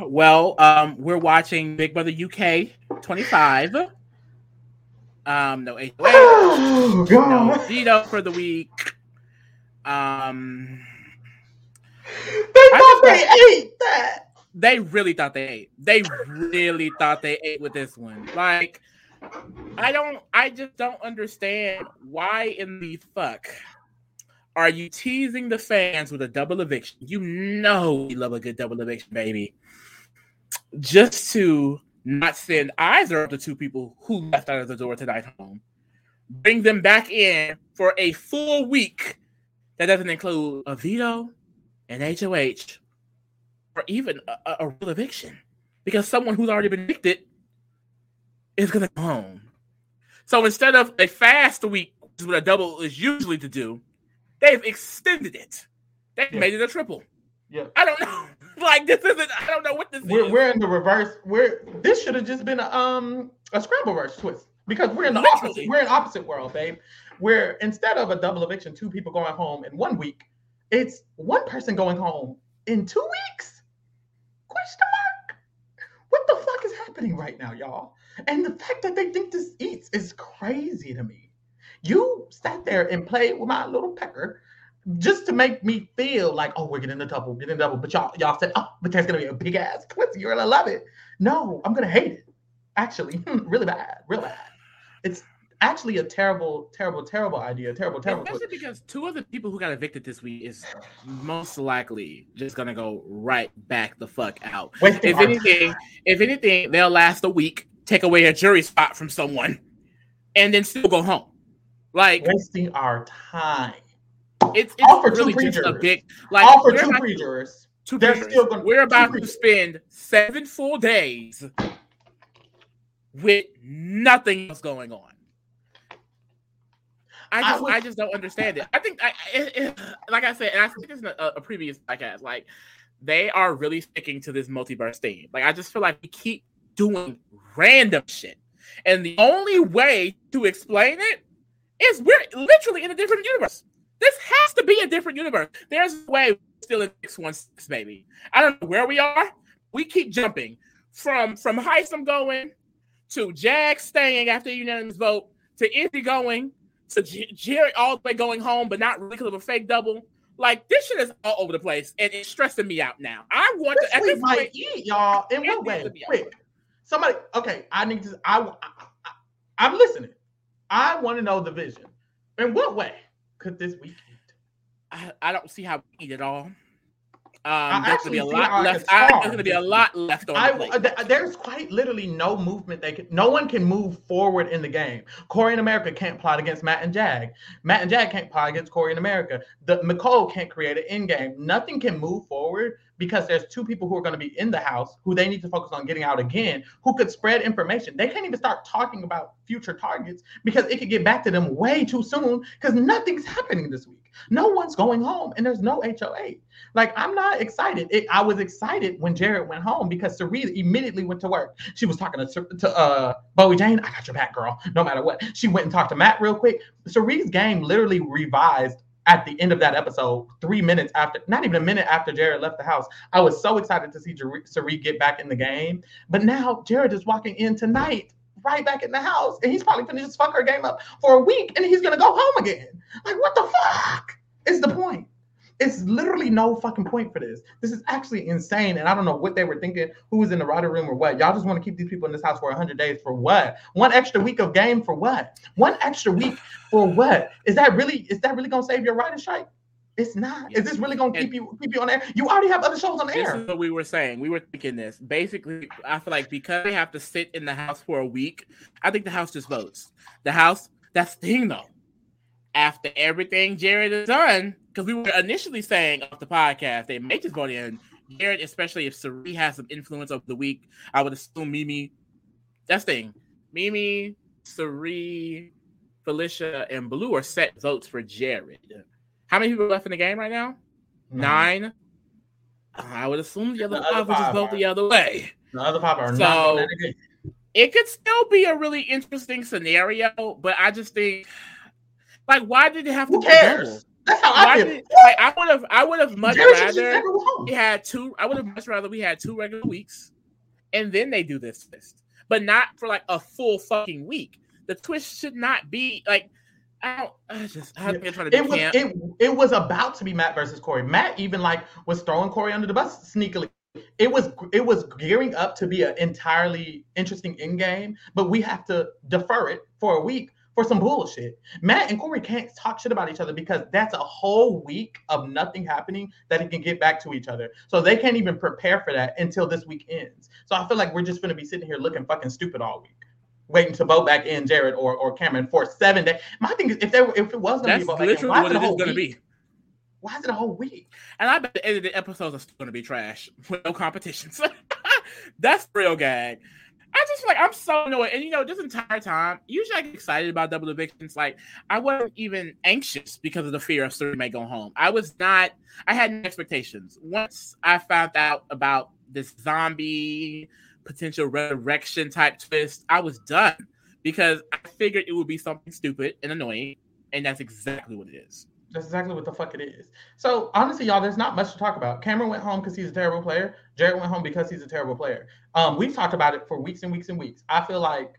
well, um, we're watching Big Brother UK 25. Um, no, oh, God. no veto for the week. Um, they thought they ate that. They really thought they ate. They really thought they ate with this one. Like, I don't. I just don't understand why in the fuck are you teasing the fans with a double eviction? You know we love a good double eviction, baby. Just to not send either of the two people who left out of the door tonight home. Bring them back in for a full week that doesn't include a veto, an HOH, or even a, a real eviction. Because someone who's already been evicted is going to go home. So instead of a fast week, which is what a double is usually to do, they've extended it. They've yeah. made it a triple. Yeah. I don't know. like this isn't. I don't know what this we're, is. We're in the reverse. We're this should have just been a um a scramble verse twist because we're in the Literally. opposite. We're in opposite world, babe. Where instead of a double eviction, two people going home in one week, it's one person going home in two weeks. Question mark. What the fuck is happening right now, y'all? And the fact that they think this eats is crazy to me. You sat there and played with my little pecker just to make me feel like, oh, we're getting a double, getting a double. But y'all, y'all said, oh, but there's gonna be a big ass twist. You're gonna love it. No, I'm gonna hate it. Actually, really bad, real bad. It's actually a terrible, terrible, terrible idea. Terrible, terrible. Especially because two of the people who got evicted this week is most likely just gonna go right back the fuck out. if anything, time. if anything, they'll last a week, take away a jury spot from someone, and then still go home. Like wasting our time. It's, it's really just a big like for two pre-jurors. Two They're still gonna, we're about to spend seven full days with nothing else going on. I just, I, would, I just don't understand it. I think, I, it, it, like I said, and I think this in a, a previous podcast, like they are really sticking to this multiverse theme. Like I just feel like we keep doing random shit, and the only way to explain it is we're literally in a different universe. This has to be a different universe. There's a way still in 616, baby. I don't know where we are. We keep jumping from from Hisam going to Jag staying after unanimous vote to Izzy going to J- Jerry all the way going home, but not really because of a fake double. Like this shit is all over the place, and it's stressing me out now. I want this to. At this might point, eat y'all. In what way? Quick. Somebody. Okay, I need to. I, I, I I'm listening. I want to know the vision. In what way? Could this weekend? I, I don't see how we eat at all. Um, there's gonna be a lot left. I, there's gonna be a lot left on. I, the uh, there's quite literally no movement. They can. No one can move forward in the game. Cory and America can't plot against Matt and Jag. Matt and Jag can't plot against Cory and America. The Mecole can't create an end game. Nothing can move forward because there's two people who are going to be in the house who they need to focus on getting out again, who could spread information. They can't even start talking about future targets because it could get back to them way too soon because nothing's happening this week. No one's going home and there's no HOA. Like, I'm not excited. It, I was excited when Jared went home because Cirie immediately went to work. She was talking to, to uh, Bowie Jane. I got your back, girl, no matter what. She went and talked to Matt real quick. Cirie's game literally revised at the end of that episode, three minutes after, not even a minute after Jared left the house. I was so excited to see Cirie get back in the game. But now Jared is walking in tonight, right back in the house, and he's probably to just fuck her game up for a week and he's to go home again. Like, what the fuck is the point? It's literally no fucking point for this. This is actually insane. And I don't know what they were thinking, who was in the writer room or what. Y'all just want to keep these people in this house for 100 days for what? One extra week of game for what? One extra week for what? Is that really, is that really going to save your writer strike? It's not. Is this really going to keep you keep you on air? You already have other shows on air. This is what we were saying. We were thinking this. Basically, I feel like because they have to sit in the house for a week, I think the house just votes. The house. That's the thing, though. After everything Jared has done, because we were initially saying off the podcast they may just vote in Jared, especially if Cirie has some influence over the week. I would assume Mimi. That's thing. Mimi, Cirie, Felicia, and Blue are set votes for Jared. How many people left in the game right now? Nine. Nine. I would assume the other, the five would just vote the other way. The other five are so, not It could still be a really interesting scenario, but I just think, like, why did it have to? Who cares? That's how I feel. Like, I would have, I would have much rather never go home. we had two. I would have much rather we had two regular weeks, and then they do this twist, but not for like a full fucking week. The twist should not be like. I don't. I just. I've been trying to It was camp. it, it was about to be Matt versus Cory. Matt even like was throwing Cory under the bus sneakily. It was it was gearing up to be an entirely interesting in game, but we have to defer it for a week for some bullshit. Matt and Cory can't talk shit about each other because that's a whole week of nothing happening that it can get back to each other. So they can't even prepare for that until this week ends. So I feel like we're just gonna be sitting here looking fucking stupid all week. Waiting to vote back in Jared or, or Cameron for seven days. My thing is, if there if it was gonna That's be a vote back in, literally why what it whole going to week? be. Why is it a whole week? And I bet the edited episodes are still going to be trash with no competitions. That's real gag. I just feel like I'm so annoyed. And you know, this entire time, usually I get excited about double evictions. Like I wasn't even anxious because of the fear of Cirie may go home. I was not. I had no expectations. Once I found out about this zombie potential resurrection type twist, I was done because I figured it would be something stupid and annoying, and that's exactly what it is. That's exactly what the fuck it is. So honestly, y'all, there's not much to talk about. Cameron went home because he's a terrible player. Jared went home because he's a terrible player. Um, we've talked about it for weeks and weeks and weeks. I feel like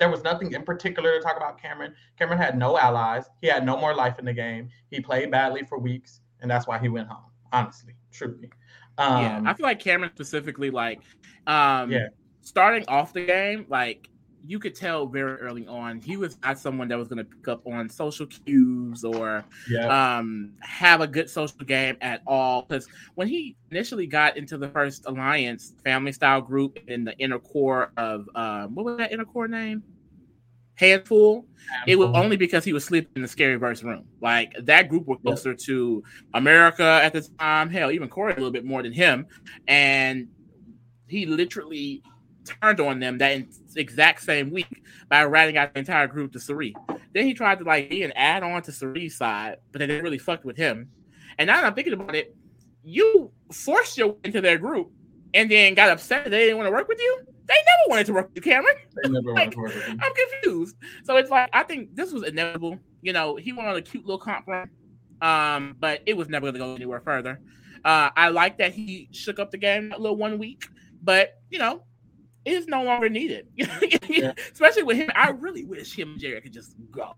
there was nothing in particular to talk about Cameron. Cameron had no allies. He had no more life in the game. He played badly for weeks, and that's why he went home. Honestly, truly. Um, yeah, I feel like Cameron specifically, like, um, Yeah. starting off the game, like you could tell very early on, he was not someone that was going to pick up on social cues or yeah. um, have a good social game at all. Because when he initially got into the first alliance family style group in the inner core of um, what was that inner core name? Handful. It was only because he was sleeping in the scary verse room. Like that group Yeah. closer to America at the time. Hell, even Cory a little bit more than him, and he literally turned on them that exact same week by ratting out the entire group to Cirie. Then he tried to like be an add on to Cirie's side, but they didn't really fucked with him. And now that I'm thinking about it, you forced your way into their group and then got upset that they didn't want to work with you. They never wanted to work with you, Cameron. They never like, went for it. I'm confused. So it's like I think this was inevitable. You know, he went on a cute little comp run, um, but it was never going to go anywhere further. Uh, I like that he shook up the game a little one week, but you know, is no longer needed. Especially with him, I really wish him and Jerry could just go.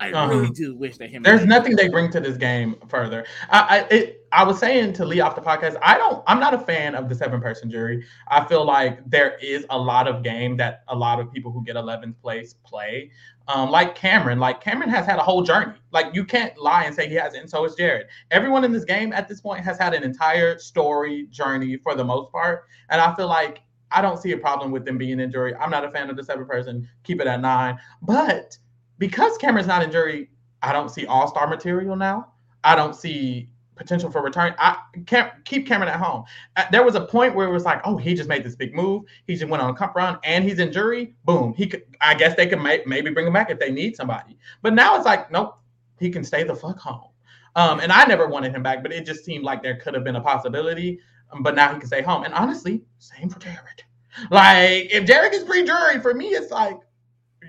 I Uh-huh. really do wish that him. There's nothing they bring to this game further. I, I, it, I was saying to Lee off the podcast, I don't, I'm not a fan of the seven person jury. I feel like there is a lot of game that a lot of people who get 11th place play. Um, like Cameron, like Cameron has had a whole journey. Like you can't lie and say he hasn't. So is Jared. Everyone in this game at this point has had an entire story journey for the most part. And I feel like I don't see a problem with them being in jury. I'm not a fan of the seven person. Keep it at nine. But because Cameron's not in jury, I don't see all star material now. I don't see potential for return. I can't keep Cameron at home. Uh, There was a point where it was like, oh, he just made this big move. He just went on a cup run and he's in jury. Boom. He could. I guess they could may, maybe bring him back if they need somebody. But now it's like, nope, he can stay the fuck home. Um, and I never wanted him back, but it just seemed like there could have been a possibility. But now he can stay home. And honestly, same for Jared. Like if Jared is pre-jury, for me, it's like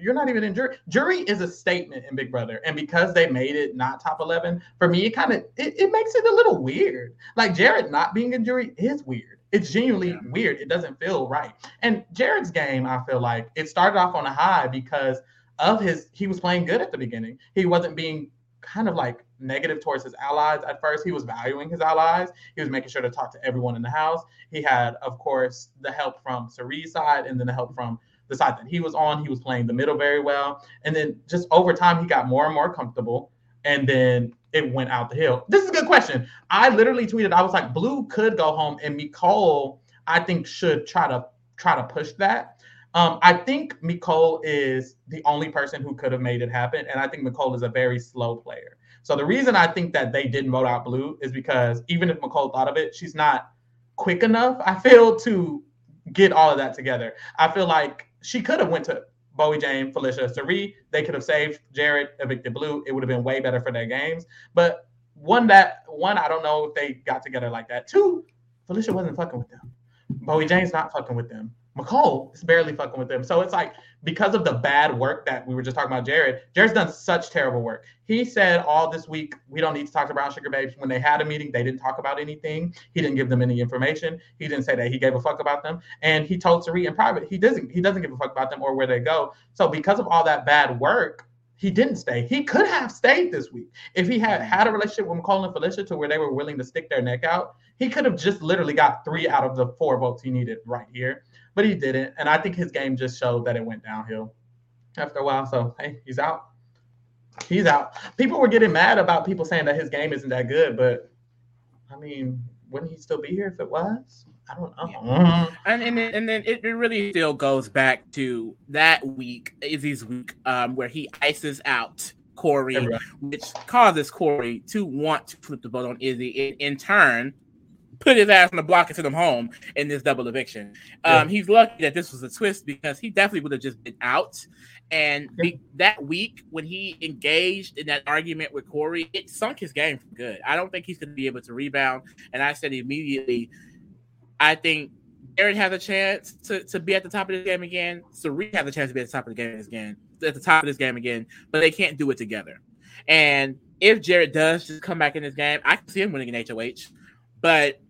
you're not even in jury. Jury is a statement in Big Brother, and because they made it not top eleven, for me, it kind of it, it makes it a little weird. Like Jared not being in jury is weird. It's genuinely Yeah. weird. It doesn't feel right. And Jared's game, I feel like it started off on a high because of his. He was playing good at the beginning. He wasn't being kind of like negative towards his allies at first. He was valuing his allies. He was making sure to talk to everyone in the house. He had, of course, the help from Cirie's side and then the help from the side that he was on. He was playing the middle very well. And then just over time, he got more and more comfortable. And then it went out the hill. This is a good question. I literally tweeted, I was like, Blue could go home, and Nicole, I think, should try to try to push that. Um, I think Nicole is the only person who could have made it happen, and I think Nicole is a very slow player. So the reason I think that they didn't vote out Blue is because even if Nicole thought of it, she's not quick enough. I feel to get all of that together. I feel like she could have went to Bowie Jane, Felicia, Cirie. They could have saved Jared, evicted Blue. It would have been way better for their games. But one that one, I don't know if they got together like that. Two, Felicia wasn't fucking with them. Bowie Jane's not fucking with them. Mecole is barely fucking with them. So it's like because of the bad work that we were just talking about, Jared. Jared's done such terrible work. He said all this week we don't need to talk to Brown Sugar Babes. When they had a meeting, they didn't talk about anything. He didn't give them any information. He didn't say that he gave a fuck about them. And he told Cirie in private he doesn't he doesn't give a fuck about them or where they go. So because of all that bad work, he didn't stay. He could have stayed this week if he had had a relationship with Mecole and Felicia to where they were willing to stick their neck out. He could have just literally got three out of the four votes he needed right here but he didn't. And I think his game just showed that it went downhill after a while. So hey, he's out. He's out. People were getting mad about people saying that his game isn't that good, but I mean, wouldn't he still be here if it was? I don't know. Yeah. And and then, and then it really still goes back to that week, Izzy's week, um, where he ices out Cory, which causes Cory to want to flip the vote on Izzy. In, in turn, put his ass on the block and send him home in this double eviction. Yeah. Um, he's lucky that this was a twist because he definitely would have just been out. And yeah. be, that week, when he engaged in that argument with Cory, it sunk his game for good. I don't think he's going to be able to rebound. And I said immediately, I think Jared has a chance to, to be at the top of this game again. Cirie has a chance to be at the top of the game again, at the top of this game again, but they can't do it together. And if Jared does just come back in this game, I can see him winning an HOH. But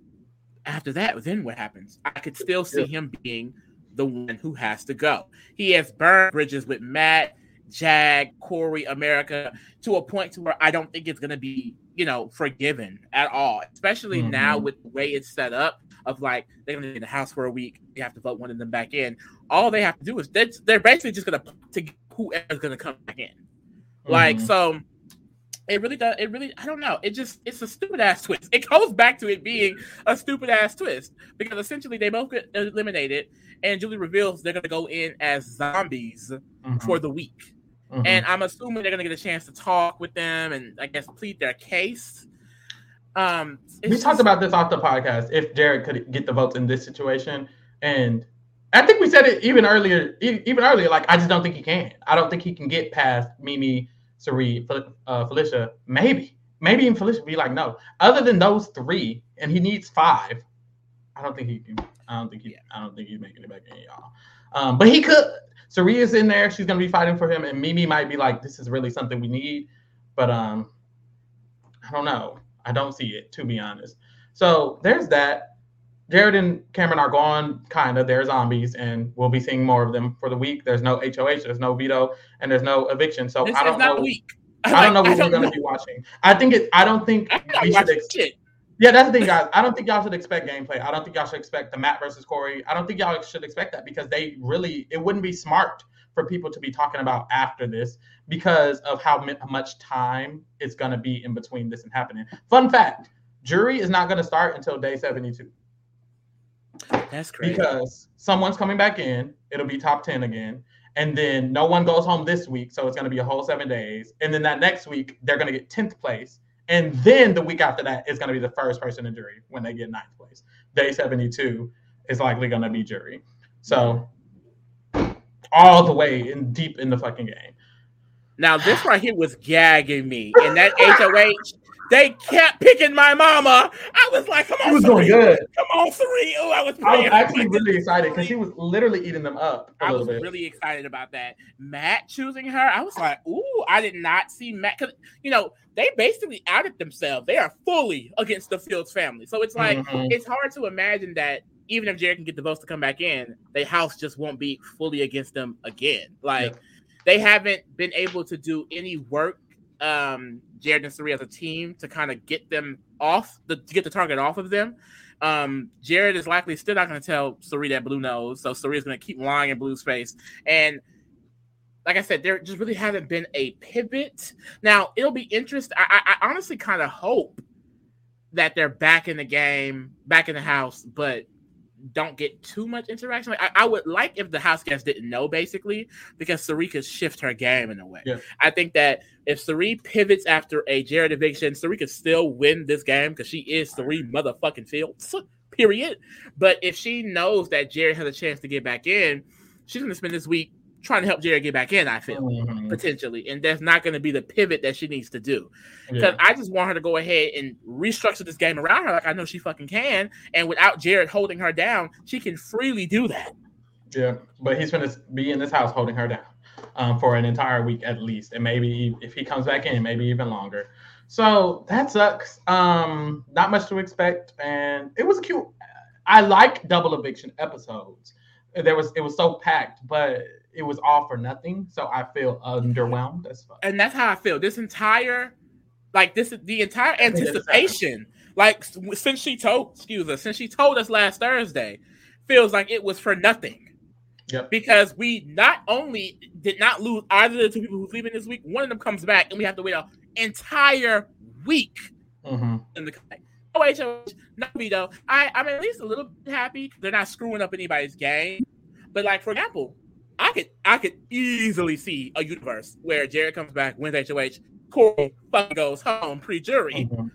after that, then what happens? I could still see him being the one who has to go. He has burned bridges with Matt, Jag, Cory, America to a point to where I don't think it's gonna be, you know, forgiven at all. Especially mm-hmm. now with the way it's set up of like they're gonna be in the house for a week. You have to vote one of them back in. All they have to do is they're, they're basically just gonna to whoever's gonna come back in. Mm-hmm. Like so it really does. It really, I don't know. It just, it's a stupid ass twist. It goes back to it being a stupid ass twist because essentially they both get eliminated, and Julie reveals they're going to go in as zombies mm-hmm. for the week. Mm-hmm. And I'm assuming they're going to get a chance to talk with them and I guess plead their case. Um, we just, talked about this off the podcast. If Jared could get the votes in this situation, and I think we said it even earlier, even earlier. Like I just don't think he can. I don't think he can get past Mimi Cirie, uh, Felicia, maybe, maybe even Felicia be like, no. Other than those three, and he needs five. I don't think he can. I don't think he. I don't think he's making it back in, y'all. Um, but he could. Is in there. She's gonna be fighting for him, and Mimi might be like, this is really something we need. But um, I don't know. I don't see it to be honest. So there's that. Jared and Cameron are gone, kind of. They're zombies, and we'll be seeing more of them for the week. There's no HOH, there's no veto, and there's no eviction. So this I don't know. Week. I don't know what we're going to be watching. I think it. I don't think we should. Ex- yeah, that's the thing, guys. I don't think y'all should expect gameplay. I don't think y'all should expect the Matt versus Cory. I don't think y'all should expect that because they really. It wouldn't be smart for people to be talking about after this because of how much time it's going to be in between this and happening. Fun fact: jury is not going to start until day seventy-two. That's crazy. Because someone's coming back in, it'll be top 10 again. And then no one goes home this week, so it's going to be a whole seven days. And then that next week, they're going to get 10th place. And then the week after that is going to be the first person in jury when they get ninth place. Day 72 is likely going to be jury. So all the way in deep in the fucking game. Now this right here was gagging me, and that HOH they kept picking my mama. I was like, come on, it was going good. Come on, Cirie. Oh, I was, I was actually really excited because he was literally eating them up. I was bit. really excited about that. Matt choosing her, I was like, ooh, I did not see Matt because you know they basically outed themselves. They are fully against the Fields family. So it's like mm-hmm. it's hard to imagine that even if Jared can get the votes to come back in, the house just won't be fully against them again. Like yeah. they haven't been able to do any work um, Jared and Cirie as a team to kind of get them off the to get the target off of them. Um, Jared is likely still not going to tell Cirie that Blue knows, so Cirie is going to keep lying in Blue's face. And like I said, there just really hasn't been a pivot. Now it'll be interesting. I, I honestly kind of hope that they're back in the game, back in the house, but don't get too much interaction. Like, I, I, would like if the house guests didn't know, basically, because Cirie could shift her game in a way. Yeah. I think that if Cirie pivots after a Jared eviction, Cirie could still win this game because she is Cirie motherfucking Fields, period. But if she knows that Jared has a chance to get back in, she's going to spend this week trying to help Jared get back in, I feel mm-hmm. potentially. And that's not going to be the pivot that she needs to do. Because yeah. I just want her to go ahead and restructure this game around her like I know she fucking can. And without Jared holding her down, she can freely do that. Yeah, but he's going to be in this house holding her down um, for an entire week at least, and maybe if he comes back in, maybe even longer. So that sucks. Um, not much to expect, and it was cute. I like double eviction episodes. There was it was so packed, but it was all for nothing. So I feel underwhelmed. That's fun. And that's how I feel. This entire, like this, is the entire anticipation, like since she told, excuse us, since she told us last Thursday, feels like it was for nothing. Yep. Because we not only did not lose either of the two people who's leaving this week, one of them comes back and we have to wait an entire week mm-hmm. in the Oh, HOH, no though. I, I'm at least a little happy they're not screwing up anybody's game. But like, for example, I could I could easily see a universe where Jared comes back, wins HOH, Cory fucking goes home pre-jury mm-hmm.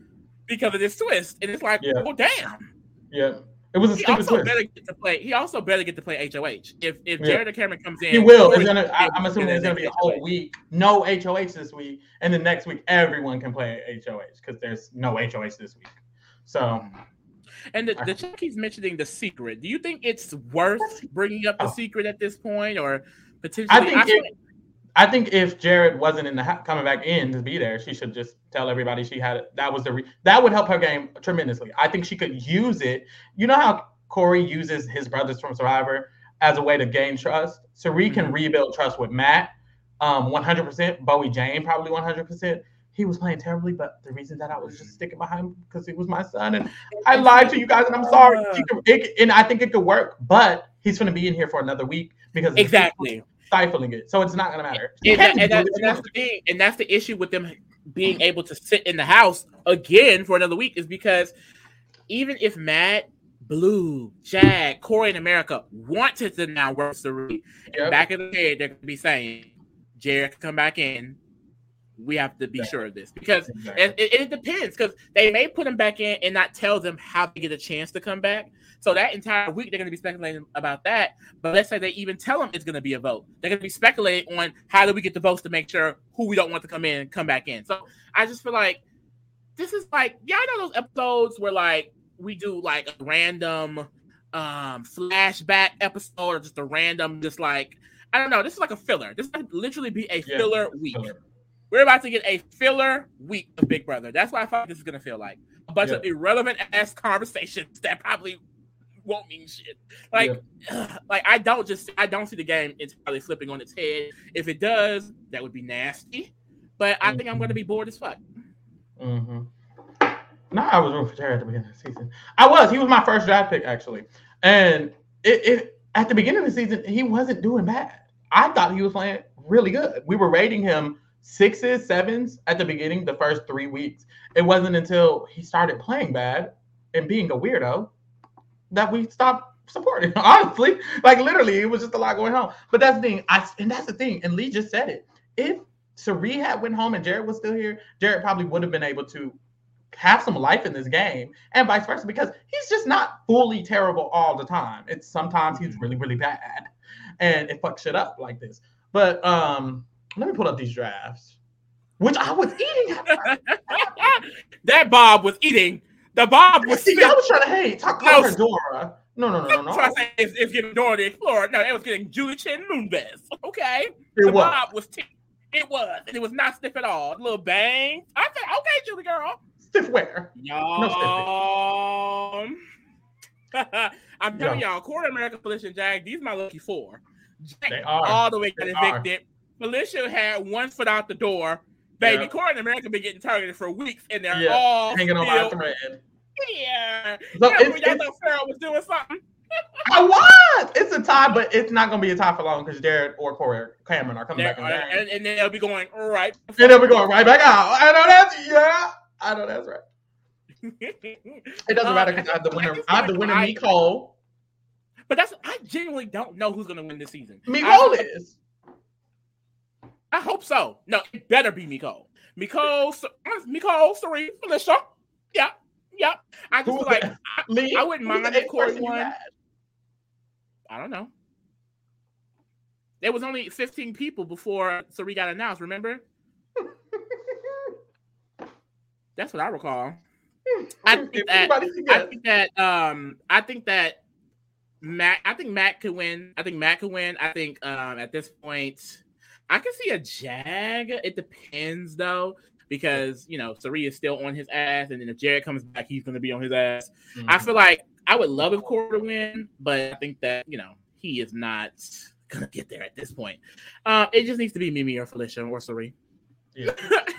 because of this twist. And it's like, yeah. oh damn. Yeah. It was a he stupid also twist. better get to play. He also better get to play HOH. If if Yeah. Jared or Cameron comes in, He will. It's gonna, I, I'm assuming it's gonna be a HOH. whole week. No HOH this week, and then next week everyone can play HOH because there's no HOH this week. So And the, the chick keeps mentioning the secret. Do you think it's worth bringing up the Oh. secret at this point, or potentially? I think feel it- I think if Jared wasn't in the coming back in to be there, she should just tell everybody she had it. That was the re- that would help her game tremendously. I think she could use it. You know how Cory uses his brothers from Survivor as a way to gain trust. So we can rebuild trust with Matt, um, 100%. Bowie Jane probably 100%. He was playing terribly, but the reason that I was just sticking behind him because he was my son, and I lied to you guys, and I'm ah. sorry. He could- it- and I think it could work, but he's going to be in here for another week because exactly. stifling it. So it's not going to matter. And, that, and, that, and that's the thing, and that's the issue with them being able to sit in the house again for another week is because even if Matt, Blue, Jag, Cory, and America wanted to now work the Yep. back in the head, they're gonna be saying, Jared can come back in. We have to be sure of this because Exactly. it, it, it depends because they may put him back in and not tell them how to get a chance to come back. So that entire week they're going to be speculating about that. But let's say they even tell them it's going to be a vote. They're going to be speculating on how do we get the votes to make sure who we don't want to come in and come back in. So I just feel like this is like yeah, I know those episodes where like we do like a random um flashback episode or just a random just like I don't know. This is like a filler. This might literally be a Yeah, filler week. Filler. We're about to get a filler week of Big Brother. That's what I thought this is gonna feel like. A bunch of irrelevant ass conversations that probably won't mean shit. Like, like I don't just I don't see the game entirely flipping on its head. If it does, that would be nasty. But I think I'm gonna be bored as fuck. Mm-hmm. No, I was rooting for Jared at the beginning of the season. I was. He was my first draft pick actually, and it, it at the beginning of the season he wasn't doing bad. I thought he was playing really good. We were rating him sixes, sevens at the beginning, the first three weeks. It wasn't until he started playing bad and being a weirdo that we stopped supporting. Honestly, like literally, it was just a lot going on. But that's the thing. I and that's the thing. And Lee just said it. If Cirie had went home and Jared was still here, Jared probably would have been able to have some life in this game and vice versa because he's just not fully terrible all the time. It's sometimes he's really, really bad and it fucks shit up like this. But um let me pull up these drafts, which I was eating. that Bob was eating. The Bob was See, y'all was trying to hate. Talk about her Dora. No, no, no, no, no. trying to say it's, it's getting Dora the Explorer. No, it was getting Julie Chen Moonves. Okay. It the was. Bob was t- it was, and it was not stiff at all. A little bang. I said, okay, Julie girl. Stiff wear. Y'all. I'm telling Yeah. y'all, Cory America, and Jag, these my lucky four. Jag They are. all the way got evicted. Felicia had one foot out the door. Baby, Yeah. Cory and America been getting targeted for weeks, and they're Yeah, all Hanging on by a thread. here. So yeah, it's- y'all it's- know Pharaoh was doing something. I was. It's a tie, but it's not gonna be a tie for long because Jared or Cory Cameron are coming There- back and, and they'll be going, all right. And then we're going right back out. I know that's yeah. I know that's right. It doesn't Uh, matter because I have the winner. I have the winner, Nicole. But that's I genuinely don't know who's gonna win this season. Nicole is. I hope so. No, it better be Nicole. Nicole, Nicole, Serene, Felicia. Yeah, yeah. I just was like? I, Lee. I wouldn't mind if Cory won. I don't know. There was only 15 people before Cirie got announced. Remember? That's what I recall. I think that I think that um I think that Matt. I think Matt could win. I think Matt could win. I think um, at this point, I can see a Jag. It depends though, because you know Cirie is still on his ass, and then if Jared comes back, he's going to be on his ass. Mm-hmm. I feel like I would love if Cory to win, but I think that you know he is not going to get there at this point. Uh, it just needs to be Mimi or Felicia or Cirie. Yeah.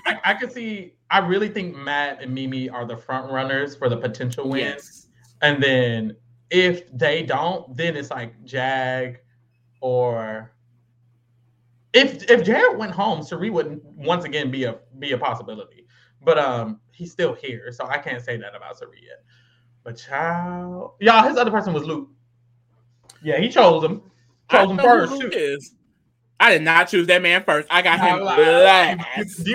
I, I can see. I really think Matt and Mimi are the front runners for the potential wins, yes. and then if they don't, then it's like Jag or if if Jared went home, Cirie would once again be a be a possibility. But um, he's still here, so I can't say that about Cirie yet. But child, y'all, his other person was Luke. Yeah, he chose him. Chose him first. I did not choose that man first. I got him last.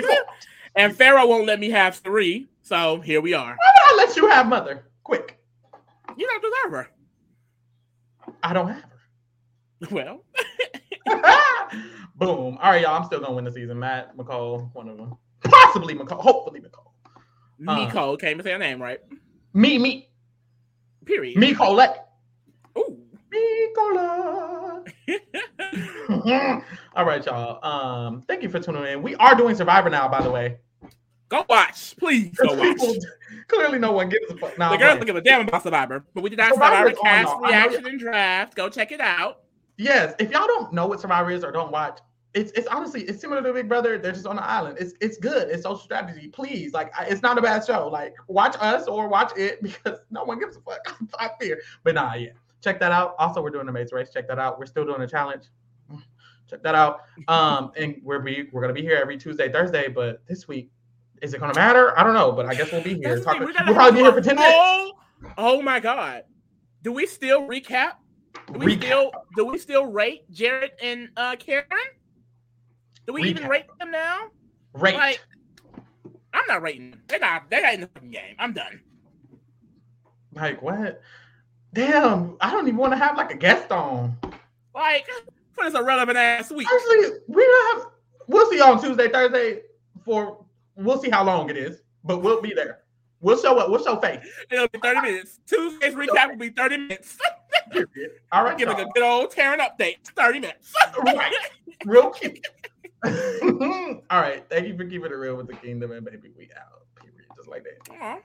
and Pharaoh won't let me have three, so here we are. Why would I let you have mother? Quick. You don't deserve her. I don't have her. Well. Boom. All right, y'all. I'm still gonna win the season. Matt, McCall, one of them. Possibly McCall. Hopefully McCall. Nicole. Um, can't even say her name right. Me, me. Period. Colette. Ooh. Me All right, y'all. Um, thank you for tuning in. We are doing Survivor now, by the way. Go watch, please. Go watch. clearly, no one gives a fuck. Nah, the girls don't give a damn about Survivor, but we did not Survivor, Survivor cast reaction and draft. Go check it out. Yes, if y'all don't know what Survivor is or don't watch, it's it's honestly it's similar to Big Brother. They're just on the island. It's it's good. It's social strategy. Please, like it's not a bad show. Like watch us or watch it because no one gives a fuck. I fear, but nah, yeah. Check that out. Also, we're doing the Maze Race. Check that out. We're still doing a challenge. Check that out. Um, and we're be we're gonna be here every Tuesday, Thursday. But this week, is it gonna matter? I don't know. But I guess we'll be here. We'll probably be here for ten minutes. Oh my god! Do we still recap do we Recap. still do we still rate Jared and uh Karen? Do we Recap. even rate them now? Rate. Like, I'm not rating them. They're not. They're not in the game. I'm done. Like what? Damn, I don't even want to have like a guest on. Like, for this irrelevant ass week. Actually, we don't have. We'll see on Tuesday, Thursday. For we'll see how long it is, but we'll be there. We'll show up. We'll show face. It'll be 30 minutes. Tuesday's recap will be 30 minutes. All right. Giving a good old Taryn update. 30 minutes. right. Real cute. All right. Thank you for keeping it real with the kingdom and baby. We out. Period. Just like that.